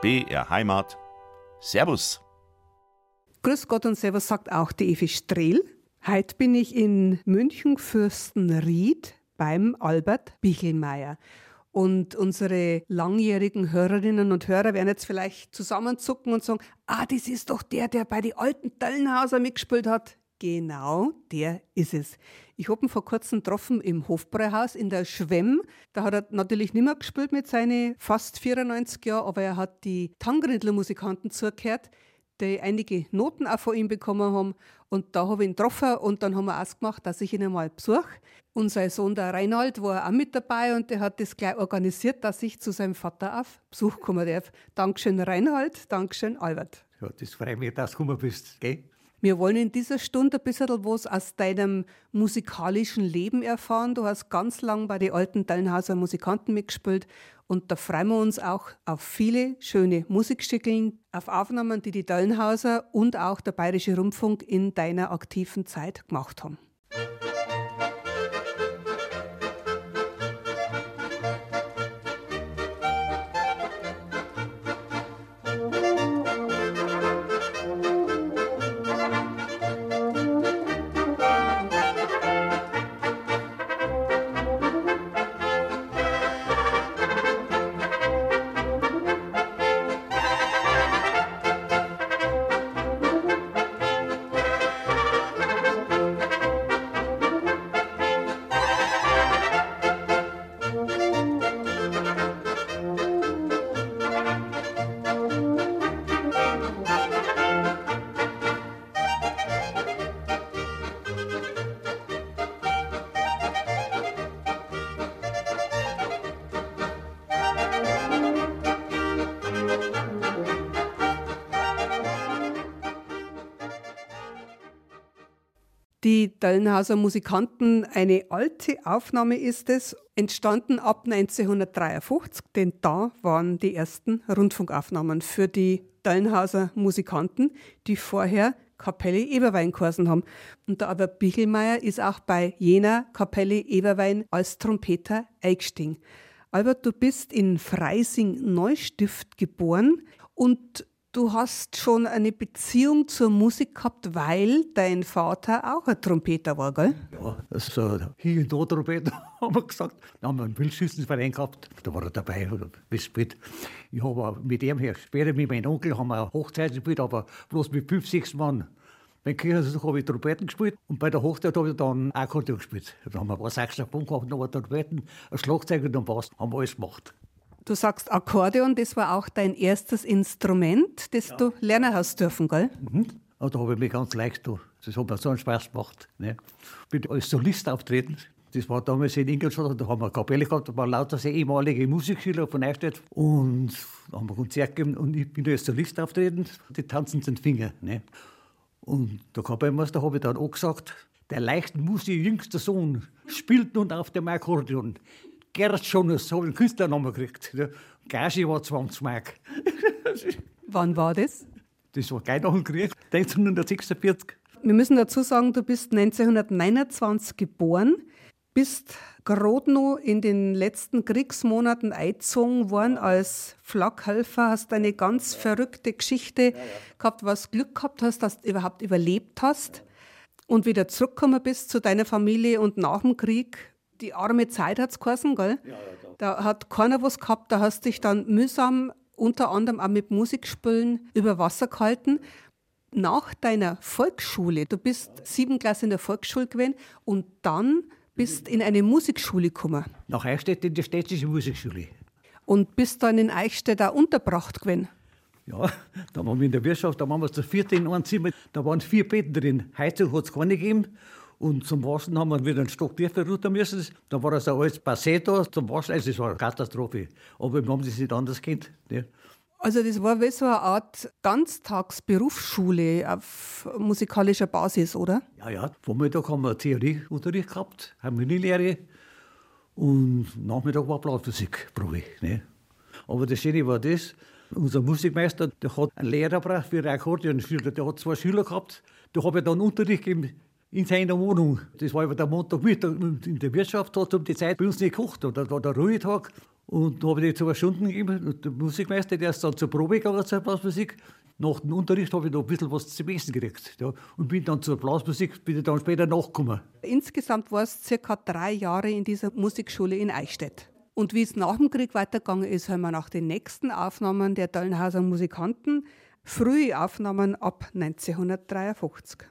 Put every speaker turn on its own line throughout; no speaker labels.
BR Heimat. Servus.
Grüß Gott und Servus sagt auch die Evi Strehl. Heute bin ich in München Fürstenried beim Albert Bichelmeier. Und unsere langjährigen Hörerinnen und Hörer werden jetzt vielleicht zusammenzucken und sagen, ah, das ist doch der, der bei den alten Döllenhauser mitgespielt hat. Genau, der ist es. Ich habe ihn vor kurzem getroffen im Hofbräuhaus in der Schwemm. Da hat er natürlich nicht mehr gespielt mit seinen fast 94 Jahren, aber er hat die Tangrindler Musikanten zugehört, die einige Noten auch von ihm bekommen haben. Und da habe ich ihn getroffen und dann haben wir ausgemacht, dass ich ihn einmal besuche. Unser Sohn, der Reinhold, war auch mit dabei und der hat das gleich organisiert, dass ich zu seinem Vater auf Besuch kommen darf. Dankeschön, Reinhold. Dankeschön, Albert.
Ja, das freut mich, dass du gekommen bist. Gell?
Wir wollen in dieser Stunde ein bisschen was aus deinem musikalischen Leben erfahren. Du hast ganz lang bei den alten Dellenhauser Musikanten mitgespielt und da freuen wir uns auch auf viele schöne Musikstückeln, auf Aufnahmen, die die Dellenhauser und auch der Bayerische Rundfunk in deiner aktiven Zeit gemacht haben. Die Döllenhauser Musikanten, eine alte Aufnahme ist es, entstanden ab 1953, denn da waren die ersten Rundfunkaufnahmen für die Döllenhauser Musikanten, die vorher Kapelle Eberwein kursen haben. Und der Albert Bichelmeier ist auch bei jener Kapelle Eberwein als Trompeter eingestiegen. Albert, du bist in Freising-Neustift geboren und du hast schon eine Beziehung zur Musik gehabt, weil dein Vater auch ein Trompeter war, gell?
Ja, so hier und da Trompeter, haben wir gesagt. Dann haben wir einen Wildschützenverein gehabt, da war er dabei, oder gespielt. Ich habe mit ihm her, später mit meinem Onkel, haben wir Hochzeit gespielt, aber bloß mit fünf, sechs Mann. Beim Kirchenbesuch habe ich Trompeten gespielt und bei der Hochzeit habe ich dann Akkordeon gespielt. Da haben wir ein paar Saxophon gehabt, noch ein Trompeten, ein Schlagzeug und dann Bass. Haben wir alles gemacht.
Du sagst Akkordeon, das war auch dein erstes Instrument, das ja. du lernen hast dürfen, gell?
Mhm. Und da habe ich mich ganz leicht, das hat mir so einen Spaß gemacht. Ne? Bin als Solist auftreten. Das war damals in Ingolstadt, da haben wir eine Kapelle gehabt, da waren lauter sehr ehemalige Musikschüler von Neustadt. Und da haben wir ein Konzert gegeben und ich bin als Solist auftreten, die tanzen den Finger. Ne? Und der Kapellmeister habe ich dann auch gesagt, der leichten Musik jüngster Sohn spielt nun auf dem Akkordeon. Gerd Jonas habe ich einen Künstlernamen gekriegt. Ja. Gage war 20 Mark.
Wann war das?
Das war gleich nach dem Krieg, 1946.
Wir müssen dazu sagen, du bist 1929 geboren, bist gerade noch in den letzten Kriegsmonaten eingezogen worden als Flakhelfer, hast eine ganz verrückte Geschichte gehabt, was Glück gehabt hast, dass du überhaupt überlebt hast und wieder zurückgekommen bist zu deiner Familie und nach dem Krieg die arme Zeit hat es geheißen, gell? Ja, ja, da hat keiner was gehabt, da hast dich dann mühsam unter anderem auch mit Musikspielen über Wasser gehalten. Nach deiner Volksschule, du bist sieben Klasse in der Volksschule gewesen und dann bist in eine Musikschule gekommen.
Nach Eichstätt in die städtische Musikschule.
Und bist dann in Eichstätt auch unterbracht gewesen.
Ja, da waren wir in der Wirtschaft, da waren wir zu viert in einem Zimmer, da waren vier Betten drin. Heizung hat es keine gegeben und zum Waschen haben wir wieder einen Stock tiefer runter müssen. Da war das alles passé da zum Waschen. Also es war eine Katastrophe. Aber wir haben das nicht anders kennt. Ne?
Also das war wie so eine Art Ganztagsberufsschule auf musikalischer Basis, oder?
Ja, ja. Vormittag haben wir Theorieunterricht gehabt, Harmonielehre. Und Nachmittag war Blattmusikprobe. Ne? Aber das Schöne war das, unser Musikmeister, der hat einen Lehrer gebraucht für Akkordeonschüler. Der hat zwei Schüler gehabt. Da habe ich dann Unterricht gegeben in seiner Wohnung. Das war über der Montagmittag in der Wirtschaft, hat um die Zeit bei uns nicht gekocht. Und da war der Ruhetag. Und da habe ich zwei Stunden gegeben. Und der Musikmeister, der ist dann zur Probe gegangen zur Blasmusik. Nach dem Unterricht habe ich noch ein bisschen was zum Essen gekriegt. Ja. Und bin dann zur Blasmusik, bin ich dann später nachgekommen.
Insgesamt war es circa drei Jahre in dieser Musikschule in Eichstätt. Und wie es nach dem Krieg weitergegangen ist, haben wir nach den nächsten Aufnahmen der Döllenhauser Musikanten frühe Aufnahmen ab 1953.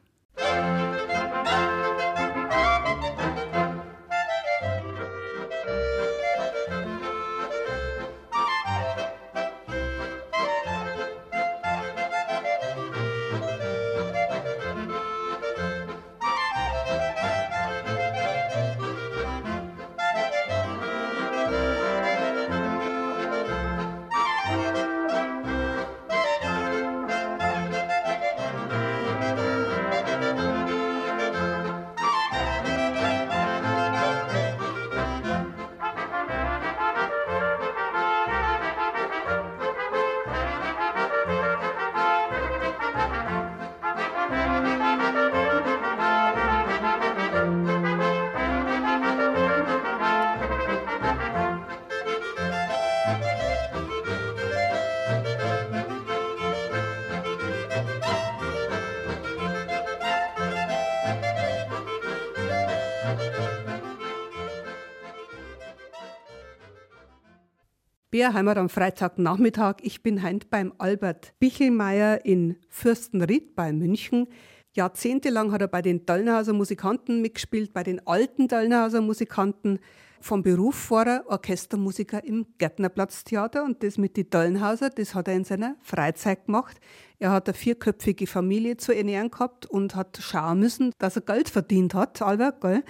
Bärheimer am Freitagnachmittag. Ich bin heint beim Albert Bichelmeier in Fürstenried bei München. Jahrzehntelang hat er bei den Döllnerhauser Musikanten mitgespielt, bei den alten Döllnerhauser Musikanten. Vom Beruf war er Orchestermusiker im Gärtnerplatztheater und das mit den Döllenhauser, das hat er in seiner Freizeit gemacht. Er hat eine vierköpfige Familie zu ernähren gehabt und hat schauen müssen, dass er Geld verdient hat, Albert, gell?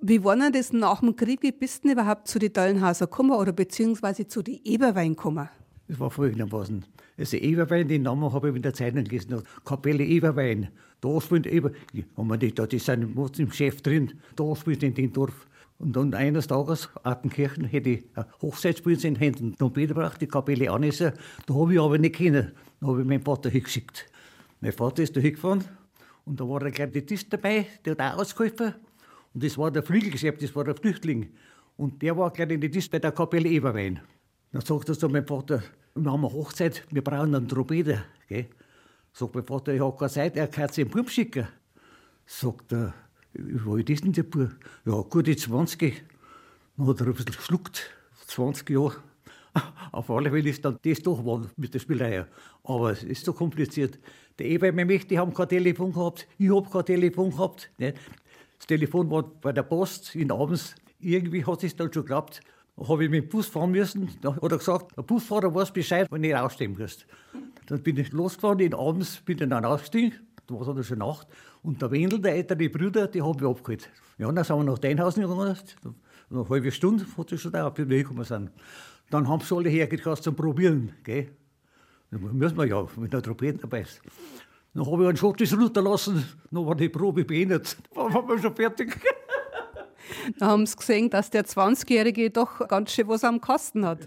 Wie war denn das nach dem Krieg? Wie bist du überhaupt zu den Döllenhauser gekommen oder beziehungsweise zu den Eberwein gekommen?
Das war folgendermaßen. Also Eberwein, den Namen habe ich in der Zeitung gelesen. Kapelle Eberwein. Da spielt Eber. Haben wir nicht, da die im Chef drin. Da spielt in dem Dorf. Und dann eines Tages, Attenkirchen, hätte ich ein Hochzeitsbild in den Händen. Dann gebracht, die Kapelle Anesse. Da habe ich aber nicht kennen. Da habe ich meinen Vater hingeschickt. Mein Vater ist da hingefahren und da war ein kleiner Tisch dabei, der hat auch ausgeholfen. Und das war der Flügelgeschäft, das war der Flüchtling. Und der war gleich in die Dis bei der Kapelle Eberwein. Dann sagt er so mein Vater, wir haben eine Hochzeit, wir brauchen einen Trompeter. Gell? Sagt mein Vater, ich habe keine Zeit, er kann sich einen Bub schicken. Sagt er, wie alt ist denn der Bub? Ja, gute 20. Dann hat er ein bisschen geschluckt, 20 Jahre. Auf alle Fälle ist dann das doch geworden mit der Spielerei. Aber es ist so kompliziert. Der Eberwein möchte, die haben kein Telefon gehabt, ich habe kein Telefon gehabt. Nicht? Das Telefon war bei der Post in abends. Irgendwie hat es dann schon geklappt. Da habe ich mit dem Bus fahren müssen. Da hat er gesagt, der Busfahrer weiß Bescheid, wenn ich rausstehen muss. Dann bin ich losgefahren, in abends bin ich dann ausgestiegen. Da war es schon Nacht. Und der Wendel, der ältere Bruder, die haben wir abgeholt. Ja, dann sind wir nach Deinhausen gegangen. Eine halbe Stunde hat es schon gedauert, bis wir hingekommen sind. Dann haben sie alle hergekriegt zum Probieren. Gell? Dann müssen wir ja, wenn der Trompeten dabei ist. Dann habe ich einen Schottis runterlassen, dann war die Probe beendet. Dann waren wir schon fertig.
Da haben sie gesehen, dass der 20-Jährige doch ganz schön was am Kasten hat.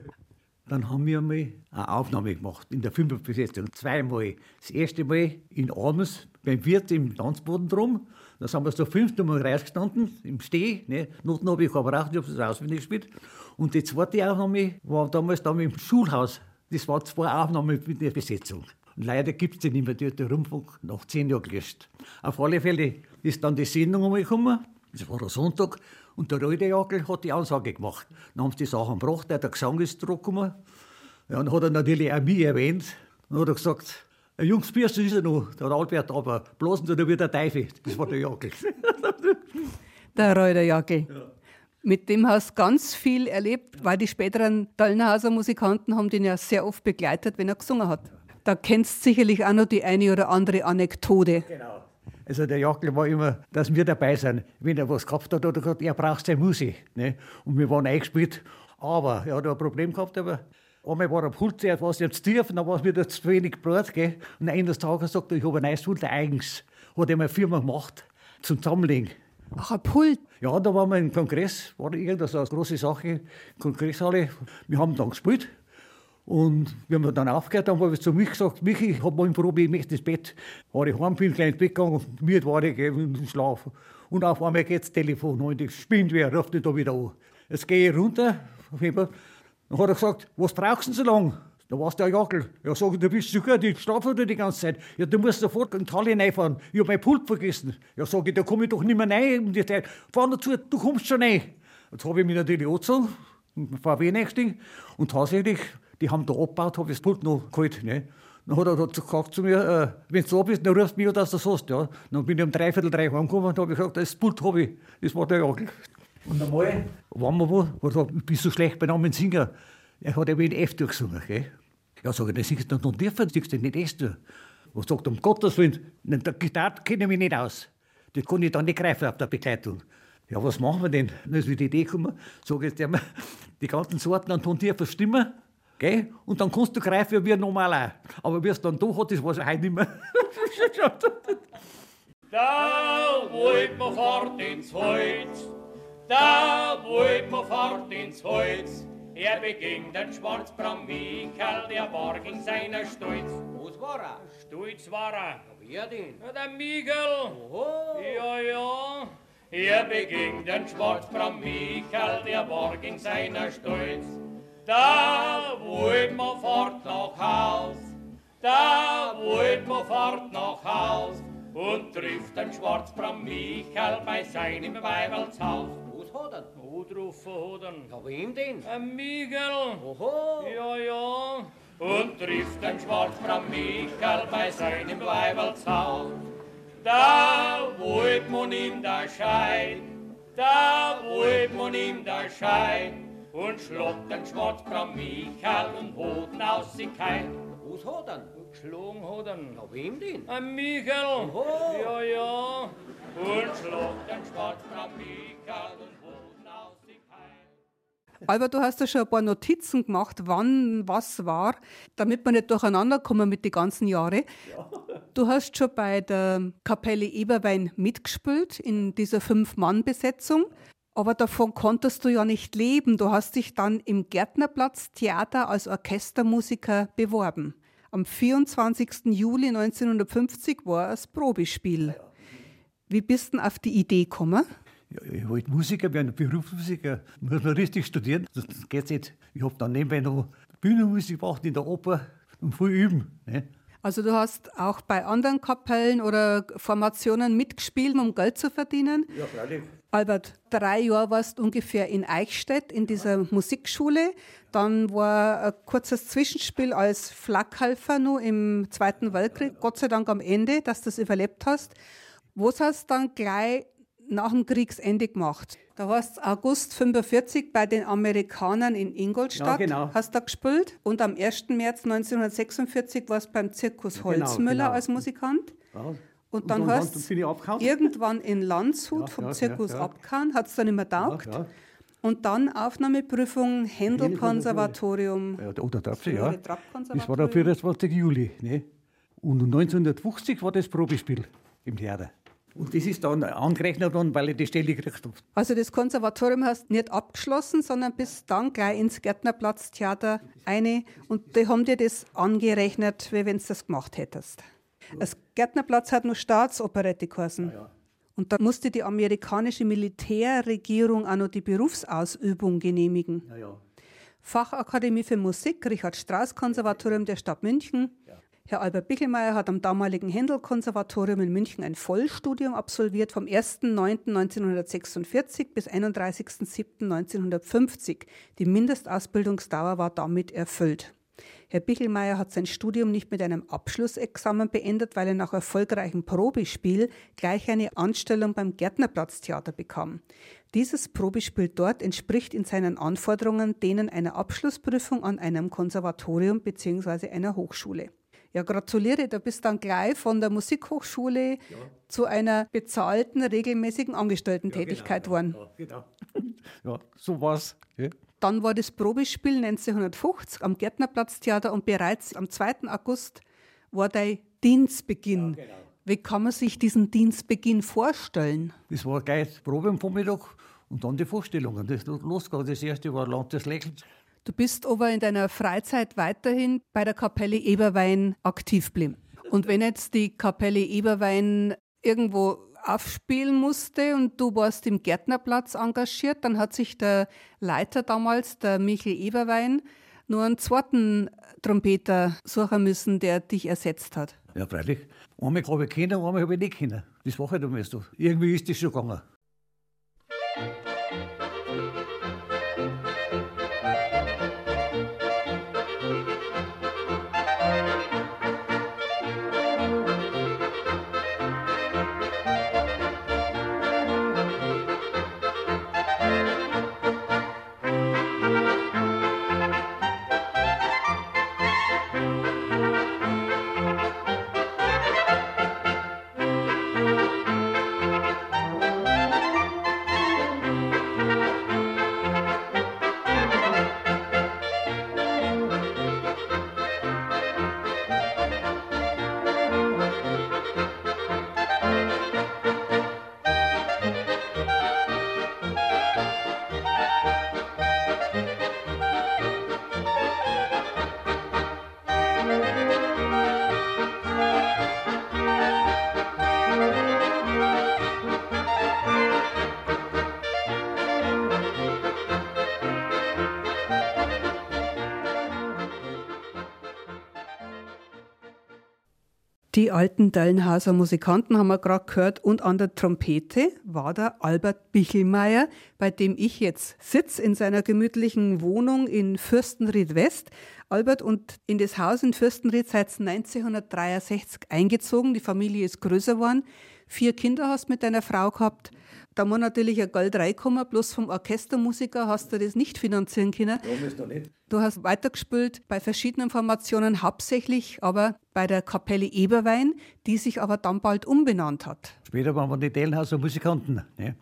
Dann haben wir einmal eine Aufnahme gemacht in der Fünferbesetzung. Zweimal. Das erste Mal in Almes beim Wirt im Tanzboden drum. Da sind wir so fünf Mal rausgestanden, im Steh. Ne? Noten habe ich aber auch, ich habe es auswendig gespielt. Und die zweite Aufnahme war damals dann im Schulhaus. Das waren zwei Aufnahmen mit der Besetzung. Und leider gibt es den nicht mehr, der Rundfunk nach zehn Jahren gelöscht. Auf alle Fälle ist dann die Sendung einmal gekommen, das war ein Sonntag, und der Jagel hat die Ansage gemacht. Dann haben sie die Sachen gebracht, der Gesang ist zurückgekommen. Ja, dann hat er natürlich auch mich erwähnt. Dann hat er gesagt, ein Jungs Bierst ist er noch, der Albert, aber bloß nicht wieder der Teufel. Das war der Jagel.
der Reuter Jagel. Ja. Mit dem hast du ganz viel erlebt, weil die späteren Dallnerhauser Musikanten haben den ja sehr oft begleitet, wenn er gesungen hat. Da kennst du sicherlich auch noch die eine oder andere Anekdote. Genau.
Also der Jackel war immer, dass wir dabei sind. Wenn er was gehabt hat, oder gesagt, er braucht seine Musik. Ne? Und wir waren eingespielt. Aber er hat ein Problem gehabt, aber einmal war er Pult, er war jetzt tief, dann war es wieder zu wenig Brot. Gell? Und eines Tages sagt er, ich habe ein neues Pult eigens. Hat er eine Firma gemacht zum Zusammenlegen.
Ach, ein Pult?
Ja, da waren wir im Kongress, war irgendwas eine große Sache, Kongresshalle. Wir haben dann gespielt. Und wenn wir dann aufgehört haben, habe ich zu mich gesagt, Michi, ich habe mal ein Problem, ich möchte ins Bett. War ich heim, bin gleich ins Bett gegangen, müde war ich, im Schlaf. Und auf einmal geht das Telefon und ich spinnt wer, ruft mich da wieder an. Jetzt gehe ich runter, Dann hat er gesagt, was brauchst du denn so lange? Da warst du ein Jackel. Ja, sag ich, du bist so gut, ich schlafe die ganze Zeit. Ja, du musst sofort in die Halle reinfahren. Ich hab mein Pult vergessen. Ja, sag ich, da komme ich doch nicht mehr rein um die Zeit. Fahr dazu, du kommst schon rein. Jetzt habe ich mich natürlich angezogen, mit dem VW eingestiegen. Und tatsächlich, die haben da abgebaut, habe ich das Pult noch geholt. Ne? Dann hat er gesagt zu mir, äh, wenn du da bist, dann rufst du mich an, dass du das hast. Ja. Dann bin ich um dreiviertel drei heimgekommen und habe gesagt, das Pult habe ich. Das war der Jagel. Und einmal waren wir wo, hat er gesagt, ich bin so schlecht bei Namen Singer. Er hat eben in F durchgesungen. Gell? Ja, sag ich, das singst du noch dürfen, singst du nicht durch. Was sagt, um Gottes Willen, der Gitarre kenne ich mich nicht aus. Das kann ich dann nicht greifen auf der Begleitung. Ja, was machen wir denn? Dann ist wieder die Idee gekommen, sag jetzt der die ganzen Sorten an Ton tiefer stimmen, gell? Und dann kannst du greifen wie normal auch. Aber wie es dann da hat, das weiß ich heute nicht mehr.
da wollt man fort ins Holz, da wollt man fort ins Holz. Er beging den Schwarzbraun Michael, der war gegen seiner Stolz.
Was war er?
Stolz war er.
Wer denn?
Ja, der Michael.
Oho.
Ja, ja. Er beging den Schwarzbraun Michael, der war gegen seiner Stolz. Da wollt man fort nach Haus, da wollt man fort nach Haus und trifft den Schwarzbraun Michael bei seinem Weibertshaus.
Was hat er?
Wo drauf hat er?
Ja, wem denn?
Ein Michael.
Oho.
Ja, ja. Und trifft den Schwarzbraun Michael bei seinem Weibertshaus. Da wollt man ihm da Scheid, da wollt man ihm da Scheid und schlagt den Schwarzbraun Michael und Hoden aus sich kein.
Was hat er?
Geschlagen hat er.
Ja, wem denn?
Ein Michael.
Oho.
Ja, ja.
Albert, du hast ja schon ein paar Notizen gemacht, wann was war, damit wir nicht durcheinander kommen mit den ganzen Jahren. Du hast schon bei der Kapelle Eberwein mitgespielt in dieser Fünf-Mann-Besetzung, aber davon konntest du ja nicht leben. Du hast dich dann im Gärtnerplatz Theater als Orchestermusiker beworben. Am 24. Juli 1950 war es Probespiel. Wie bist du denn auf die Idee gekommen?
Ja, ich wollte Musiker werden, Berufsmusiker. Muss man richtig studieren, das geht nicht. Ich habe dann nebenbei noch Bühnenmusik gemacht in der Oper und viel üben. Ne?
Also du hast auch bei anderen Kapellen oder Formationen mitgespielt, um Geld zu verdienen.
Ja, freilich.
Albert, drei Jahre warst du ungefähr in Eichstätt in dieser Musikschule. Dann war ein kurzes Zwischenspiel als Flakhelfer nur im Zweiten Weltkrieg. Gott sei Dank am Ende, dass du das überlebt hast. Was hast du dann gleich nach dem Kriegsende gemacht? Da warst du August 45 bei den Amerikanern in Ingolstadt.
Ja, genau.
Hast da gespielt. Und am 1. März 1946 warst du beim Zirkus
Genau,
Holzmüller
genau.
als Musikant.
Ja.
Und dann
dann
hast
dann ich abgehauen.
irgendwann in Landshut
Ja,
vom
ja,
Zirkus
ja,
abgehauen, hat es dann nicht mehr taugt. Und dann Aufnahmeprüfung Händel-Konservatorium.
Ja, oder
Frühere
ja.
Trapp-Konservatorium.
Das war der 24. Juli. Ne? Und 1950 war das Probespiel im Theater. Und das ist dann angerechnet worden, weil ich die Stelle gekriegt habe.
Also das Konservatorium hast du nicht abgeschlossen, sondern bist dann gleich ins Gärtnerplatztheater eine und die haben dir das angerechnet, wie wenn du das gemacht hättest. Das Gärtnerplatz hat nur Staatsoperette geheißen. Und da musste die amerikanische Militärregierung auch noch die Berufsausübung genehmigen.
Ja.
Fachakademie für Musik, Richard Strauss Konservatorium der Stadt München. Herr Albert Bichelmeier hat am damaligen Händel-Konservatorium in München ein Vollstudium absolviert vom 1.9.1946 bis 31.07.1950. Die Mindestausbildungsdauer war damit erfüllt. Herr Bichelmeier hat sein Studium nicht mit einem Abschlussexamen beendet, weil er nach erfolgreichem Probespiel gleich eine Anstellung beim Gärtnerplatztheater bekam. Dieses Probespiel dort entspricht in seinen Anforderungen denen einer Abschlussprüfung an einem Konservatorium bzw. einer Hochschule. Ja, gratuliere, du bist dann gleich von der Musikhochschule zu einer bezahlten, regelmäßigen Angestellten-Tätigkeit geworden.
Ja, genau. Ja, so war's. Ja.
Dann war das Probespiel 1950 am Gärtnerplatztheater und bereits am 2. August war dein Dienstbeginn.
genau.
Wie kann man sich diesen Dienstbeginn vorstellen?
Das war gleich Probe am Vormittag und dann die Vorstellungen. Das losgegangen. Das erste war Land des Lächelns.
Du bist aber in deiner Freizeit weiterhin bei der Kapelle Eberwein aktiv geblieben. Und wenn jetzt die Kapelle Eberwein irgendwo aufspielen musste und du warst im Gärtnerplatz engagiert, dann hat sich der Leiter damals, der Michel Eberwein, nur einen zweiten Trompeter suchen müssen, der dich ersetzt hat.
Ja, freilich. Einmal habe ich kennen, einmal habe ich nicht kennen. Das war halt einmal so. Irgendwie ist das schon gegangen.
Die alten Dellenhauser Musikanten haben wir gerade gehört und an der Trompete war der Albert Bichelmeier, bei dem ich jetzt sitze in seiner gemütlichen Wohnung in Fürstenried West. Albert und in das Haus in Fürstenried seit 1963 eingezogen. Die Familie ist größer geworden. Vier Kinder hast mit deiner Frau gehabt. Da muss natürlich ein Geld reinkommen, bloß vom Orchestermusiker hast du das nicht finanzieren können.
Ja, nicht.
Du hast weitergespielt bei verschiedenen Formationen, hauptsächlich aber bei der Kapelle Eberwein, die sich aber dann bald umbenannt hat.
Später waren wir die Dellenhauser Musikanten. Ne?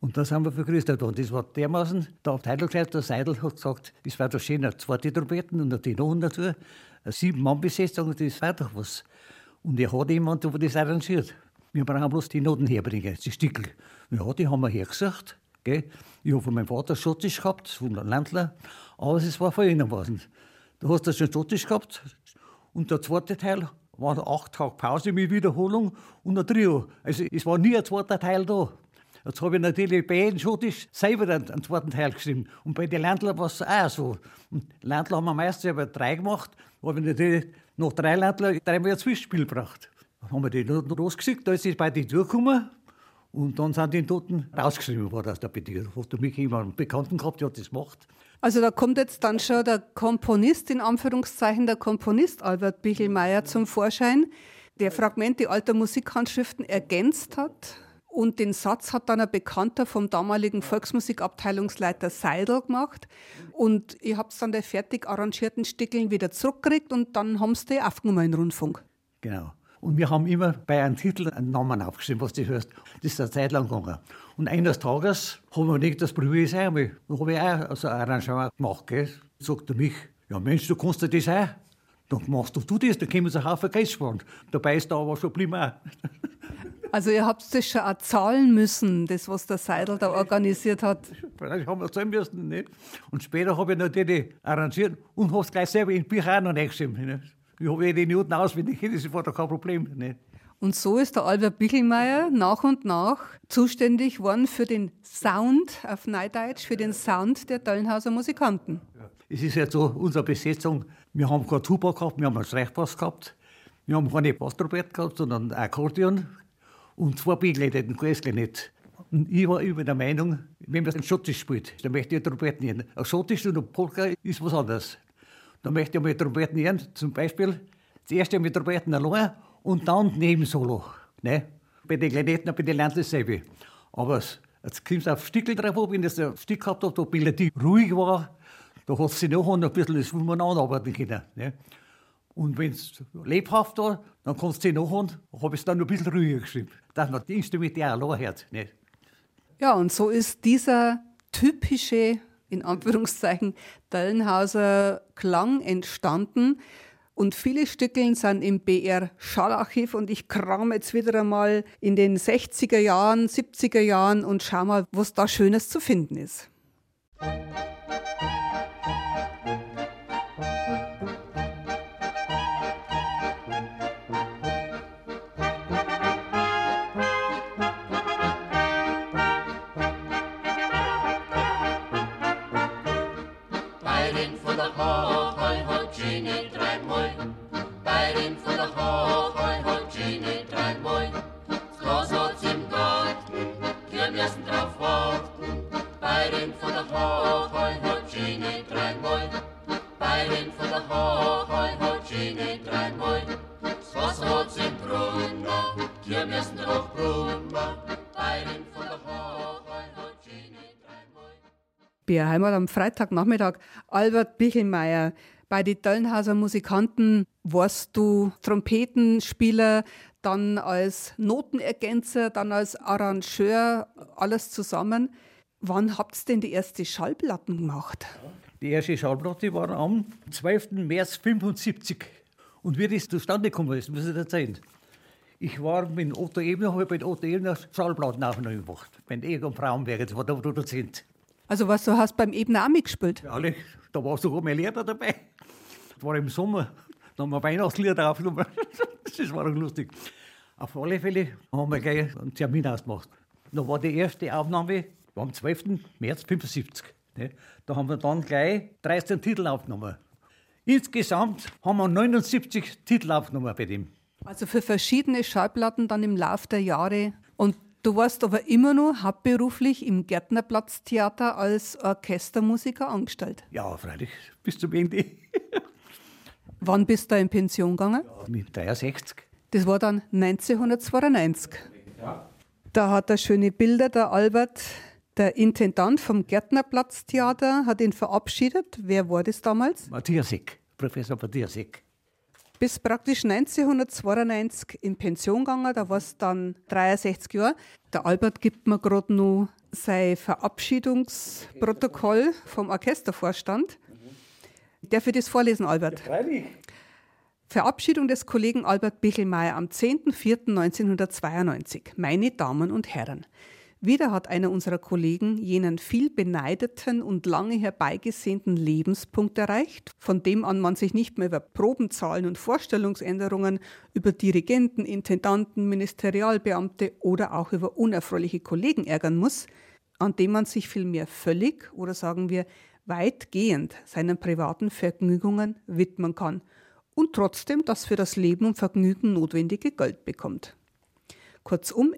Und da sind wir vergrößert worden. Das war dermaßen, der Abteilungsleiter, der Seidel, hat gesagt, das war doch schön, eine zweite Trompeten und eine Tenon dazu, eine Sieben-Mann-Besetzung, das war doch was. Und er hat jemand, der das arrangiert. Wir brauchen bloß die Noten herbringen, die Stickel. Ja, die haben wir hergesagt. Gell? Ich habe von meinem Vater Schottisch gehabt, von einem Landler, aber es war von ihnen gewesen. Du hast das schon Schottisch gehabt und der zweite Teil war acht Tage Pause mit Wiederholung und ein Trio. Also es war nie ein zweiter Teil da. Jetzt habe ich natürlich bei jedem Schottisch selber einen, zweiten Teil geschrieben. Und bei den Ländlern war es auch so. Und Ländler haben wir meistens aber drei gemacht, habe ich natürlich noch drei Ländler dreimal ein Zwischenspiel gebracht. Haben wir die Noten rausgeschickt, da ist es bei denen durchgekommen. Und dann sind die Noten rausgeschrieben worden aus der Petition. Hast du mich immer einen Bekannten gehabt, der hat das gemacht.
Also da kommt jetzt dann schon der Komponist, in Anführungszeichen der Komponist Albert Bichelmeier zum Vorschein, der Fragmente alter Musikhandschriften ergänzt hat. Und den Satz hat dann ein Bekannter vom damaligen Volksmusikabteilungsleiter Seidel gemacht. Und ich habe dann die fertig arrangierten Stickeln wieder zurückgekriegt und dann haben sie die aufgenommen in Rundfunk.
Genau. Und wir haben immer bei einem Titel einen Namen aufgeschrieben, was du hörst. Das ist eine Zeit lang gegangen. Und eines Tages haben wir gedacht, das probiere ich einmal. Dann habe ich auch so ein Arrangement gemacht. Gell. Sagt er mich, ja Mensch, du kannst dir das auch. Dann machst du das, dann können wir uns einen Haufen Geld sparen. Dabei ist da aber schon geblieben auch.
Also ihr habt das schon auch zahlen müssen, das, was der Seidel da organisiert hat.
Das haben wir zahlen müssen. Nicht? Und später habe ich natürlich arrangiert und habe es gleich selber in Bücher auch noch reingeschrieben. Nicht? Ich habe die Minuten auswendig, das war doch kein Problem. Nicht?
Und so ist der Albert Bichelmeier nach und nach zuständig worden für den Sound auf Neudeutsch, für den Sound der Döllenhauser Musikanten.
Es ist ja so, unsere Besetzung, wir haben keine Tuba gehabt, wir haben einen Streichbass gehabt, wir haben keine Basstrompete gehabt, sondern ein Akkordeon und zwei Begleiter, den nicht. Und ich war immer der Meinung, wenn man ein Schottisch spielt, dann möchte ich Trompeten hören. Ein Schottisch und ein Polka ist was anderes. Da möchte ich mal Trompeten hören, zum Beispiel erste mit Trompeten allein und dann Nebensolo. Ne? Bei den Klarinetten, bei den lernt dasselbe. Aber jetzt kommt es auf Stickel drauf wenn das ein Stück gehabt wo die Melodie ruhig war, da hat sie noch ein bisschen das Umeinander arbeiten können. Ne? Und wenn es lebhaft war, dann kannst du sie nachhören, habe ich es dann noch ein bisschen ruhiger geschrieben, dass man die Instrumente auch allein hört. Nicht?
Ja, und so ist dieser typische, in Anführungszeichen, Dellenhauser Klang entstanden. Und viele Stückeln sind im BR Schallarchiv und ich kram jetzt wieder einmal in den 60er Jahren, 70er Jahren und schau mal, was da Schönes zu finden ist.
von Hochheu hat Genie dreimal. Bayern von der. Das Glas hat's im Garten, wir müssen drauf warten. Bayern von der Hochheu hat Genie dreimal. Bayern von der hat's im Brunnen, wir drauf brummen. Bayern von der Hochheu hat Genie dreimal.
BR Heimat am Freitagnachmittag. Albert Bichelmeier, bei den Döllenhauser Musikanten warst du Trompetenspieler, dann als Notenergänzer, dann als Arrangeur, alles zusammen. Wann habt ihr denn die erste Schallplatten gemacht?
Die erste Schallplatte war am 12. März 75. Und wie das zustande gekommen ist, muss ich dir erzählen. Ich war mit Otto Ebner, habe bei Otto Ebner Schallplattenaufnahme gemacht. Bei den Egon Frauenberger, das war der Produzent.
Also was, du hast beim Ebner auch mitgespielt?
Ja, alle, da war sogar mein Lehrer dabei. Das war im Sommer, da haben wir Weihnachtslieder aufgenommen. Das war auch lustig. Auf alle Fälle haben wir gleich einen Termin ausgemacht. Da war die erste Aufnahme am 12. März 75. Ne? Da haben wir dann gleich 13 Titel aufgenommen. Insgesamt haben wir 79 Titel aufgenommen bei dem.
Also für verschiedene Schallplatten dann im Lauf der Jahre. Und du warst aber immer nur hauptberuflich im Gärtnerplatztheater als Orchestermusiker angestellt.
Ja, freilich, bis zum Ende.
Wann bist du in Pension gegangen?
Mit 63.
Das war dann 1992. Da hat er schöne Bilder, der Albert, der Intendant vom Gärtnerplatztheater, hat ihn verabschiedet. Wer war das damals?
Matthias Eck, Professor Matthias Eck.
Bis praktisch 1992 in Pension gegangen, da war es dann 63 Jahre. Der Albert gibt mir gerade noch sein Verabschiedungsprotokoll vom Orchestervorstand. Darf ich das vorlesen, Albert?
Freilich.
Verabschiedung des Kollegen Albert Bichelmeier am 10.04.1992. Meine Damen und Herren, wieder hat einer unserer Kollegen jenen viel beneideten und lange herbeigesehnten Lebenspunkt erreicht, von dem an man sich nicht mehr über Probenzahlen und Vorstellungsänderungen, über Dirigenten, Intendanten, Ministerialbeamte oder auch über unerfreuliche Kollegen ärgern muss, an dem man sich vielmehr völlig oder sagen wir weitgehend seinen privaten Vergnügungen widmen kann und trotzdem das für das Leben und Vergnügen notwendige Geld bekommt. Kurzum,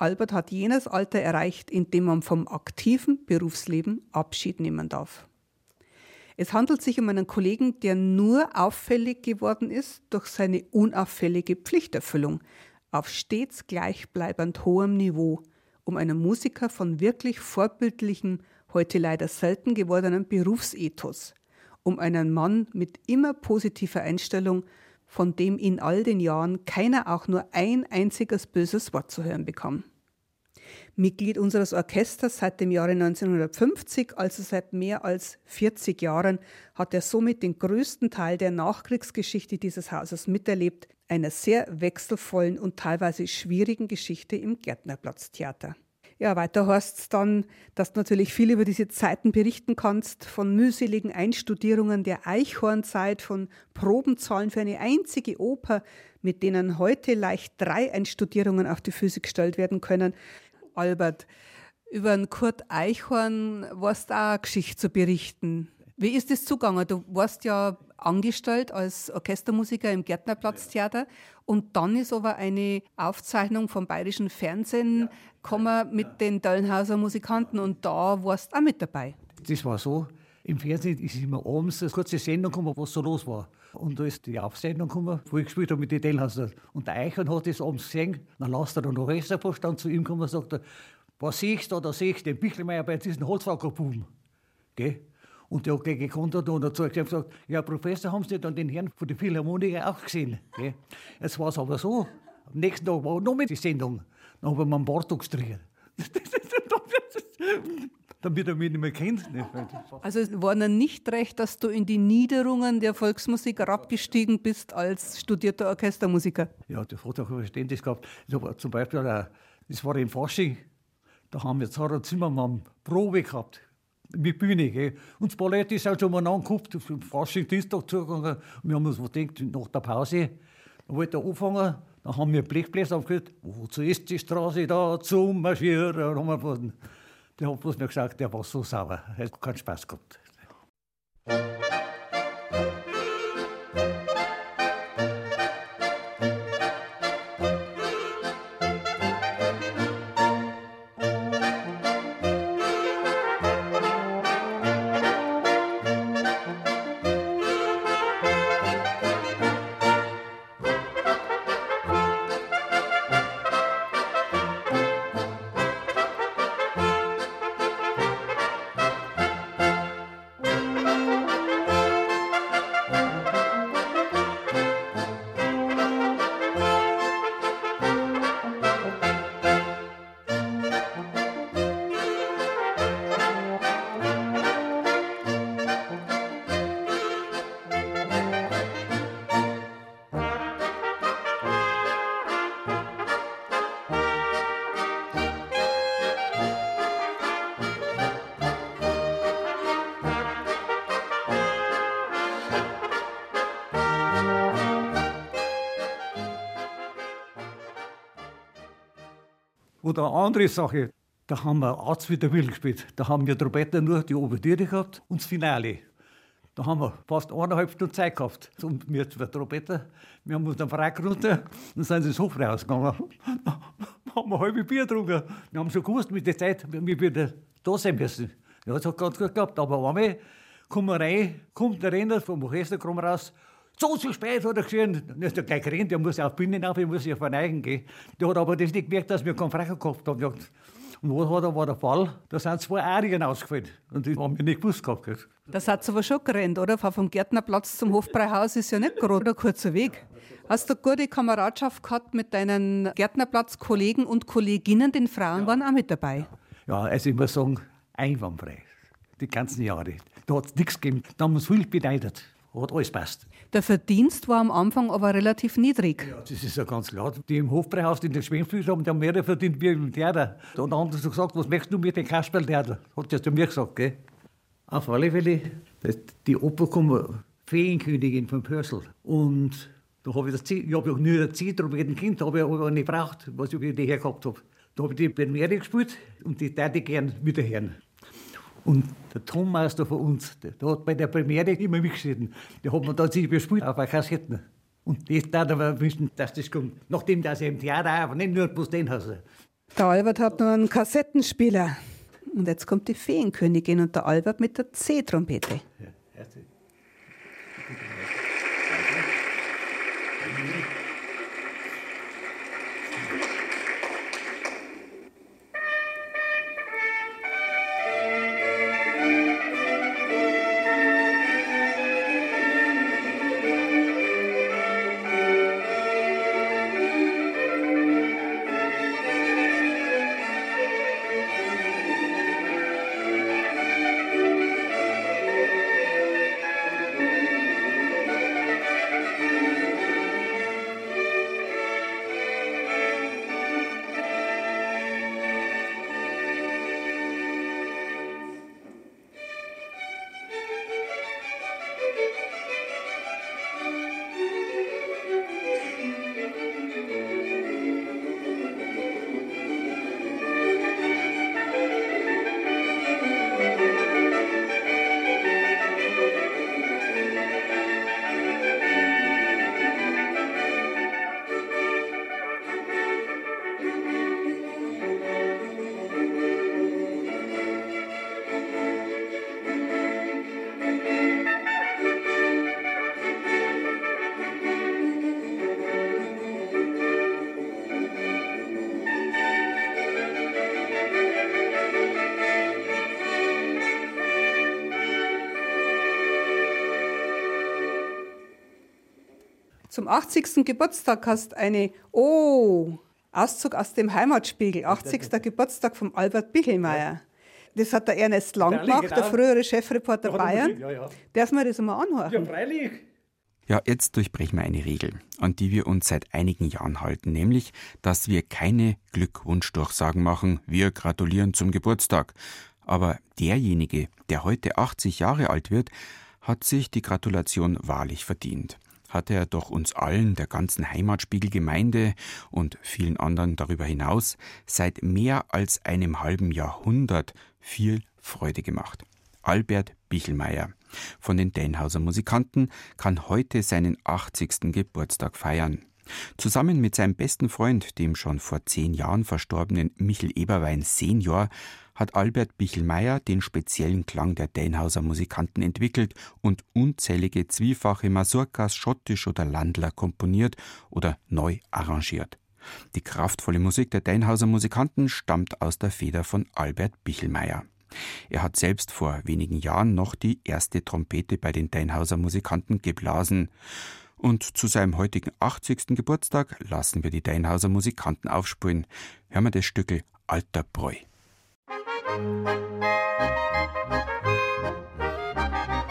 Albert hat jenes Alter erreicht, in dem man vom aktiven Berufsleben Abschied nehmen darf. Es handelt sich um einen Kollegen, der nur auffällig geworden ist durch seine unauffällige Pflichterfüllung auf stets gleichbleibend hohem Niveau, um einen Musiker von wirklich vorbildlichem, heute leider selten gewordenen Berufsethos, um einen Mann mit immer positiver Einstellung, von dem in all den Jahren keiner auch nur ein einziges böses Wort zu hören bekam. Mitglied unseres Orchesters seit dem Jahre 1950, also seit mehr als 40 Jahren, hat er somit den größten Teil der Nachkriegsgeschichte dieses Hauses miterlebt, einer sehr wechselvollen und teilweise schwierigen Geschichte im Gärtnerplatztheater. Ja, weiter heißt es dann, dass du natürlich viel über diese Zeiten berichten kannst, von mühseligen Einstudierungen der Eichhornzeit, von Probenzahlen für eine einzige Oper, mit denen heute leicht drei Einstudierungen auf die Füße gestellt werden können. Albert, über den Kurt Eichhorn warst du auch eine Geschichte zu berichten. Wie ist das zugegangen? Du warst ja angestellt als Orchestermusiker im Gärtnerplatztheater und dann ist aber eine Aufzeichnung vom Bayerischen Fernsehen gekommen mit den Döllenhauser Musikanten und da warst du auch mit dabei.
Das war so, im Fernsehen ist immer abends eine kurze Sendung gekommen, was so los war. Und da ist die Aufzeichnung gekommen, wo ich gespielt habe mit den Dellhauser. Und der Eichhorn hat das abends gesehen, dann lasst er dann noch Orchestervorstand zu ihm kommen und sagt, er, was siehst du da? Da sehe ich den Bichelmeier bei diesem Holzwackerbuben. Gell? Und der hat gleich gekontert und hat zu ihm gesagt, ja, Professor, haben Sie dann den Herrn von der Philharmoniker auch gesehen? Gell? Jetzt war es aber so, am nächsten Tag war noch mit die Sendung. Dann haben wir einen Bartok gestrichen. Damit er mich nicht mehr kennt.
Also es war dann nicht recht, dass du in die Niederungen der Volksmusik herabgestiegen bist als studierter Orchestermusiker.
Ja, der hat auch Verständnis gehabt. Zum Beispiel, auch, das war im Fasching, da haben wir Zara Zimmermann Probe gehabt mit Bühne. Gell. Und das Ballett ist halt schon mal angeguckt, Fasching Dienstag zugegangen. Und wir haben uns gedacht, nach der Pause, da wollte er anfangen, dann haben wir Blechbläser aufgehört, wozu ist die Straße da zum Marschieren? Dann haben wir der hat bloß mir gesagt, der war so sauer, er hat keinen Spaß gehabt. Oder eine andere Sache, da haben wir Arzt wieder Will gespielt. Da haben wir Trompeter nur die Ouvertüre gehabt und das Finale. Da haben wir fast eineinhalb Stunden Zeit gehabt. Und wir zwei Trompeter, wir haben uns dann Frack runter und sind ins Hofbräuhaus gegangen. Da haben wir ein halbe Bier getrunken. Wir haben schon gewusst mit der Zeit, wir da, da sein müssen. Ja, das hat ganz gut gehabt. Aber einmal kommen wir rein, kommt der Renner vom Orchester raus. So zu spät hat er geschrien. Dann ist er gleich gerannt, der muss auf die Bühne rauf, ich muss sich verneigen gehen. Der hat aber das nicht gemerkt, dass wir keinen Frecher gehabt haben. Und was war, da war der Fall? Da sind zwei Arien ausgefallen. Und die haben wir nicht gewusst gehabt. gell.
Das hat aber schon gerannt, oder? Vom Gärtnerplatz zum Hofbräuhaus ist ja nicht gerade ein kurzer Weg. Hast du gute Kameradschaft gehabt mit deinen Gärtnerplatzkollegen und Kolleginnen? Den Frauen waren auch mit dabei.
Ja, also ich muss sagen, einwandfrei. Die ganzen Jahre. Da hat es nichts gegeben. Da haben wir uns viel beneidet. Hat alles passt.
Der Verdienst war am Anfang aber relativ niedrig.
Ja, das ist ja ganz klar. Die im Hofbräuhaus in der Schwemmflügel haben, die haben mehr verdient wie im Theater. Da hat einer so gesagt, was möchtest du mit dem Kasperltheater? Hat das zu mir gesagt, gell? Auf alle Fälle, die Oper kommt, Feenkönigin von Pörsl. Und da habe ich das C, ich habe ja nur ein C drum mit Kind, da habe ich aber nicht gebraucht, was ich die hergehabt habe. Da habe ich die Premiere gespielt und die täte ich gern wieder hören. Und der Tonmeister von uns, der, der hat bei der Premiere immer mitgeschnitten. Der hat mir da sich gespielt auf einer Kassetten. Und das da aber wissen, dass das kommt. Nachdem das im Theater aber nicht nur bloß den hast.
Der Albert hat nur einen Kassettenspieler. Und jetzt kommt die Feenkönigin und der Albert mit der C-Trompete. Zum 80. Geburtstag hast eine Oh Auszug aus dem Heimatspiegel, 80. Geburtstag vom Albert Bichelmeier. Das hat der Ernest Lang
Ja,
gemacht, der
genau.
frühere Chefreporter
er
Bayern.
Ja, ja.
Darf man das mal anhören?
Ja, freilich.
Ja, jetzt durchbrechen wir eine Regel, an die wir uns seit einigen Jahren halten, nämlich, dass wir keine Glückwunschdurchsagen machen, wir gratulieren zum Geburtstag. Aber derjenige, der heute 80 Jahre alt wird, hat sich die Gratulation wahrlich verdient. Hat er doch uns allen, der ganzen Heimatspiegelgemeinde und vielen anderen darüber hinaus, seit mehr als einem halben Jahrhundert viel Freude gemacht. Albert Bichelmeier von den Dänhauser Musikanten kann heute seinen 80. Geburtstag feiern. Zusammen mit seinem besten Freund, dem schon vor zehn Jahren verstorbenen Michel Eberwein Senior, hat Albert Bichelmeier den speziellen Klang der Dänhauser Musikanten entwickelt und unzählige zwiefache Masurkas, Schottisch oder Landler komponiert oder neu arrangiert. Die kraftvolle Musik der Dänhauser Musikanten stammt aus der Feder von Albert Bichelmeier. Er hat selbst vor wenigen Jahren noch die erste Trompete bei den Deinhauser Musikanten geblasen. Und zu seinem heutigen 80. Geburtstag lassen wir die Deinhauser Musikanten aufspielen. Hören wir das Stückel Alter Bräu. Thank you.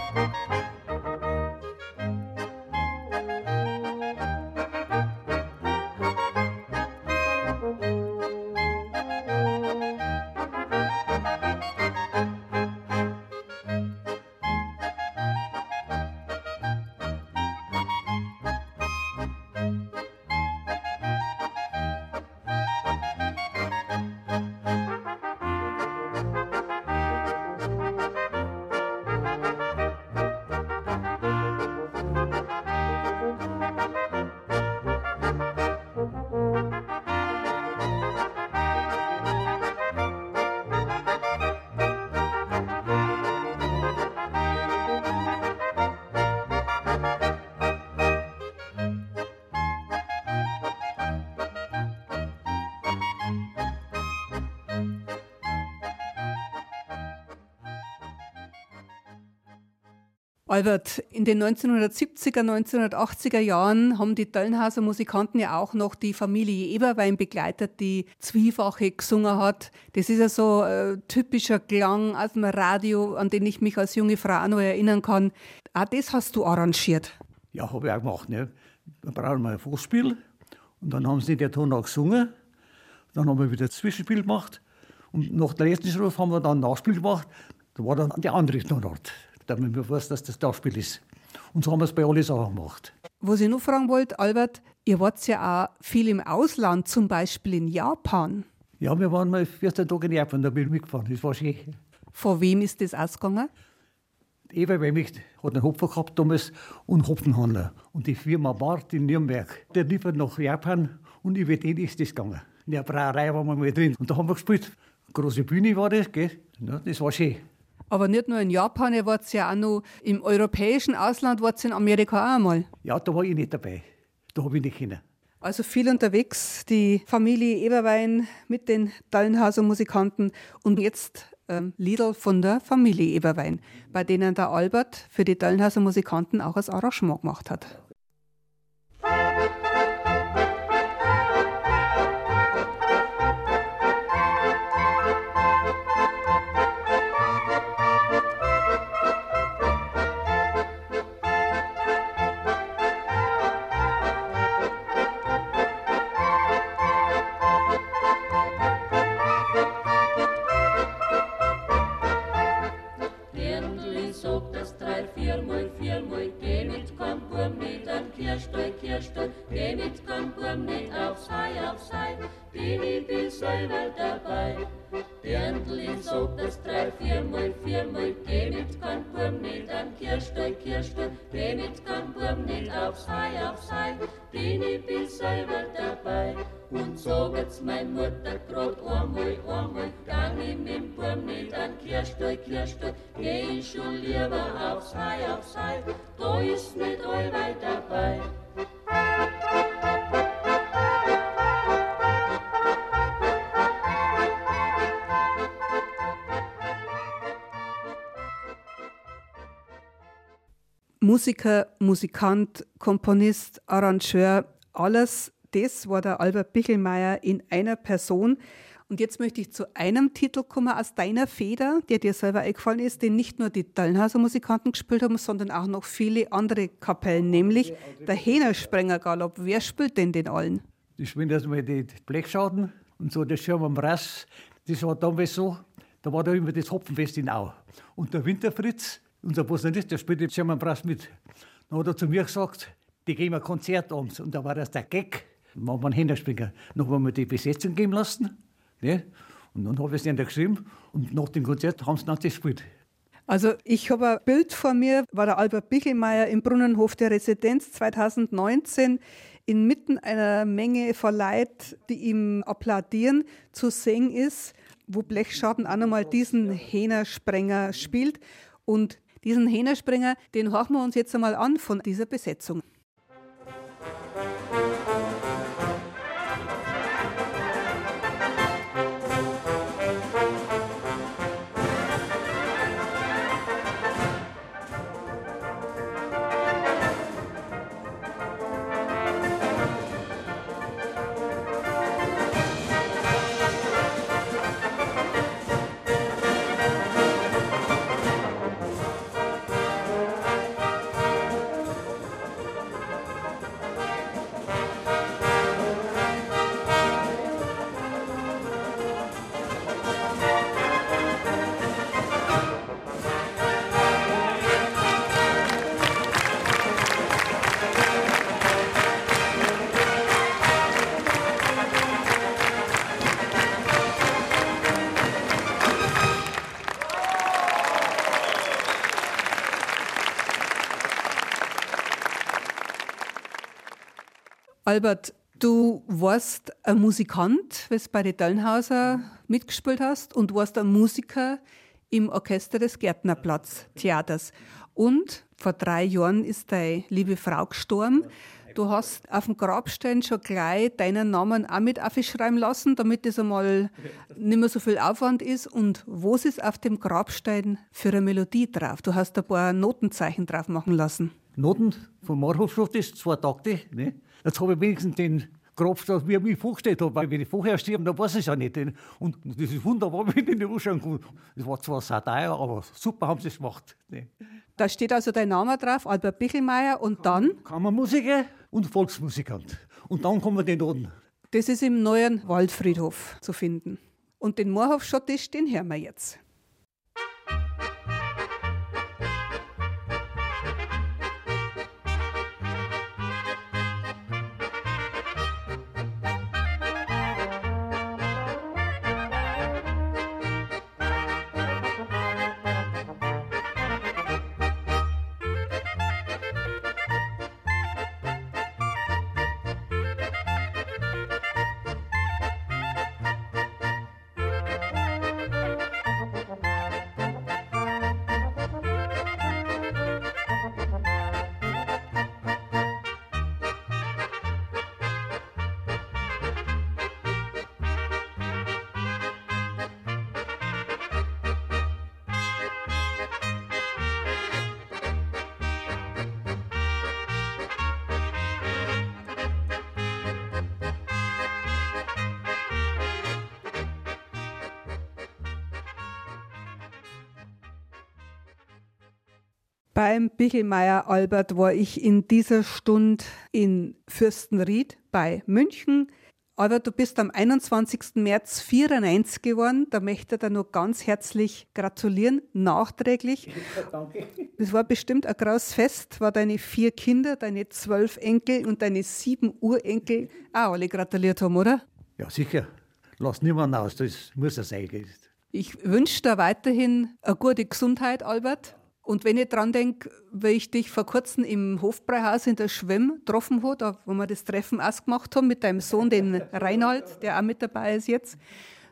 Albert, in den 1970er, 1980er Jahren haben die Döllenhauser Musikanten ja auch noch die Familie Eberwein begleitet, die Zwiefache gesungen hat. Das ist ja so ein äh, typischer Klang aus dem Radio, an den ich mich als junge Frau auch noch erinnern kann. Auch das hast du arrangiert.
Ja, habe ich auch gemacht. Ne? Dann brauchen wir ein Vorspiel und dann haben sie den Ton auch gesungen. Dann haben wir wieder ein Zwischenspiel gemacht und nach der letzten Strophe haben wir dann ein Nachspiel gemacht. Da war dann die andere Tonart damit man weiß, dass das Nachspiel ist. Und so haben wir es bei allen Sachen gemacht.
Was ich noch fragen wollte, Albert, ihr wart ja auch viel im Ausland, zum Beispiel in Japan.
Ja, wir waren mal 14 Tage in Japan, da bin ich mitgefahren. Das war schön.
Von wem ist das ausgegangen?
Eva Wemmich hat einen Hopfer gehabt damals und Hopfenhandler. Und die Firma Bart in Nürnberg, der liefert nach Japan und über den ist das gegangen. In der Brauerei waren wir mal drin und da haben wir gespielt. Große Bühne war das, gell? Ja, das war schön.
Aber nicht nur in Japan, ihr wart ja auch noch im europäischen Ausland, wart in Amerika auch einmal.
Ja, da war ich nicht dabei. Da habe ich nicht hin.
Also viel unterwegs, die Familie Eberwein mit den Dallenhauser Musikanten und jetzt ähm, Liedl von der Familie Eberwein, bei denen der Albert für die Dallenhauser Musikanten auch das Arrangement gemacht hat. Musiker, Musikant, Komponist, Arrangeur, alles das war der Albert Bichelmeier in einer Person. Und jetzt möchte ich zu einem Titel kommen aus deiner Feder, der dir selber eingefallen ist, den nicht nur die Dallenhauser Musikanten gespielt haben, sondern auch noch viele andere Kapellen, nämlich der Hähnersprenger Galopp. Wer spielt denn den allen?
Ich spiele erstmal die Blechschaden und so das Schirm am Brass. Das war damals so, da war da immer das Hopfenfest in Au. Und der Winterfritz, unser Posaunist, der spielt den Sherman Brass mit. Dann hat er zu mir gesagt, die gehen ein Konzert abends. Und da war das der Gag. Wir einen Händerspringer. Dann haben wir die Besetzung geben lassen. Ne? Und dann habe ich es ihnen geschrieben. Und nach dem Konzert haben sie dann gespielt.
Also ich habe ein Bild vor mir, war der Albert Bichelmeier im Brunnenhof der Residenz 2019 inmitten einer Menge von Leuten, die ihm applaudieren, zu sehen ist, wo Blechschaden auch nochmal diesen Hähnersprenger spielt. Und diesen Hähnersprenger, den hören wir uns jetzt einmal an von dieser Besetzung. Albert, du warst ein Musikant, was bei den Döllenhauser mitgespielt hast, und warst ein Musiker im Orchester des Gärtnerplatz Theaters. Und vor drei Jahren ist deine liebe Frau gestorben. Du hast auf dem Grabstein schon gleich deinen Namen auch mit aufschreiben lassen, damit das einmal nicht mehr so viel Aufwand ist. Und was ist auf dem Grabstein für eine Melodie drauf? Du hast ein paar Notenzeichen drauf machen lassen.
Noten vom Marhofschrift ist zwei Takte. Ne? Jetzt habe ich wenigstens den Grabstein, wie ich mich vorgestellt habe, weil wenn ich vorher sterbe, dann weiß ich es ja nicht. Und das ist wunderbar, wenn ich nicht anschauen kann. Das war zwar Satire, aber super haben sie es gemacht.
Da steht also dein Name drauf, Albert Bichelmeier, und dann?
Kammermusiker und Volksmusikant. Und dann kommen die Noten.
Das ist im neuen Waldfriedhof zu finden. Und den Moorhofschottisch, den hören wir jetzt. Beim Bichelmeier Albert war ich in dieser Stunde in Fürstenried bei München. Albert, du bist am 21. März 94 geworden. Da möchte ich dir noch ganz herzlich gratulieren, nachträglich.
Ja, danke.
Das war bestimmt ein großes Fest, war deine vier Kinder, deine zwölf Enkel und deine sieben Urenkel auch alle gratuliert haben, oder?
Ja, sicher. Lass niemanden aus, das muss ja sein.
Ich wünsche dir weiterhin eine gute Gesundheit, Albert. Und wenn ich dran denke, wie ich dich vor kurzem im Hofbräuhaus in der Schwemm getroffen habe, wo wir das Treffen ausgemacht haben mit deinem Sohn, den Reinhard, der auch mit dabei ist jetzt,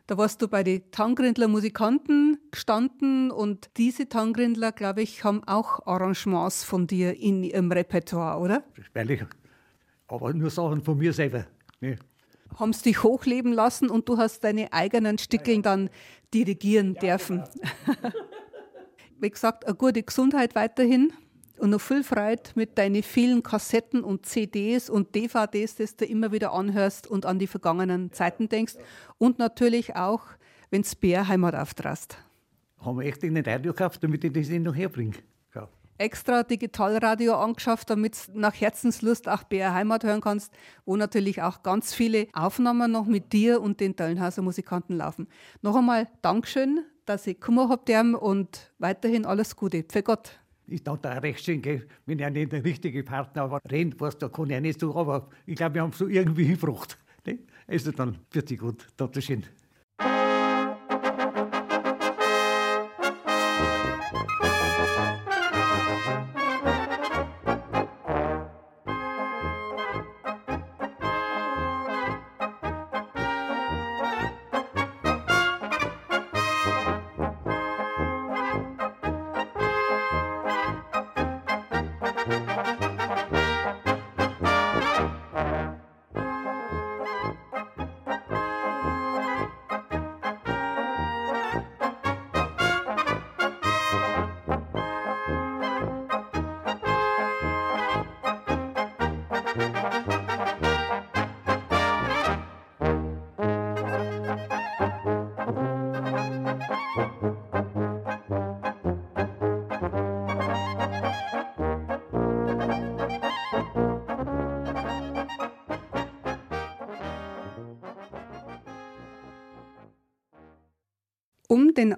da warst du bei den Tangrindler Musikanten gestanden und diese Tangrindler, glaube ich, haben auch Arrangements von dir in ihrem Repertoire, oder?
Freilich. Aber nur Sachen von mir selber. Ne?
Haben sie dich hochleben lassen und du hast deine eigenen Stickeln dann dirigieren dürfen. wie gesagt, eine gute Gesundheit weiterhin und noch viel Freude mit deinen vielen Kassetten und CDs und DVDs, das du immer wieder anhörst und an die vergangenen Zeiten denkst. Und natürlich auch, wenn du Bär Heimat auftrast.
Haben wir echt in den Radio gekauft, damit ich das nicht noch herbringe. Ja.
Extra Digitalradio angeschafft, damit du nach Herzenslust auch BR Heimat hören kannst, wo natürlich auch ganz viele Aufnahmen noch mit dir und den Döllenhauser Musikanten laufen. Noch einmal Dankeschön dass ich gekommen habe und weiterhin alles Gute. Für Gott.
Ich danke da recht schön, gell? wenn er nicht der richtige Partner war. Rennt, was da kann ich nicht so, aber ich glaube, wir haben es so irgendwie hingebracht. Ne? Also dann, wird sich gut. Dankeschön.
Um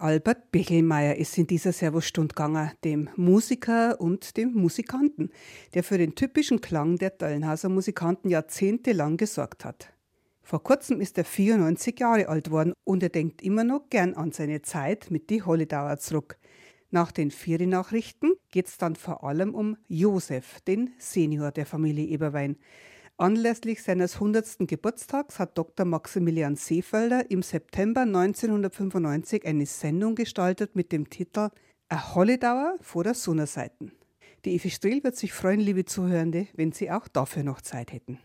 Albert Bechelmeier ist in dieser Servostund gegangen, dem Musiker und dem Musikanten, der für den typischen Klang der Döllenhauser Musikanten jahrzehntelang gesorgt hat. Vor kurzem ist er 94 Jahre alt worden und er denkt immer noch gern an seine Zeit mit die Hollidauer zurück. Nach den Feriennachrichten geht es dann vor allem um Josef, den Senior der Familie Eberwein. Anlässlich seines 100. Geburtstags hat Dr. Maximilian Seefelder im September 1995 eine Sendung gestaltet mit dem Titel A Hollidauer vor der Sonnenseiten. Die Evi Strehl wird sich freuen, liebe Zuhörende, wenn Sie auch dafür noch Zeit hätten.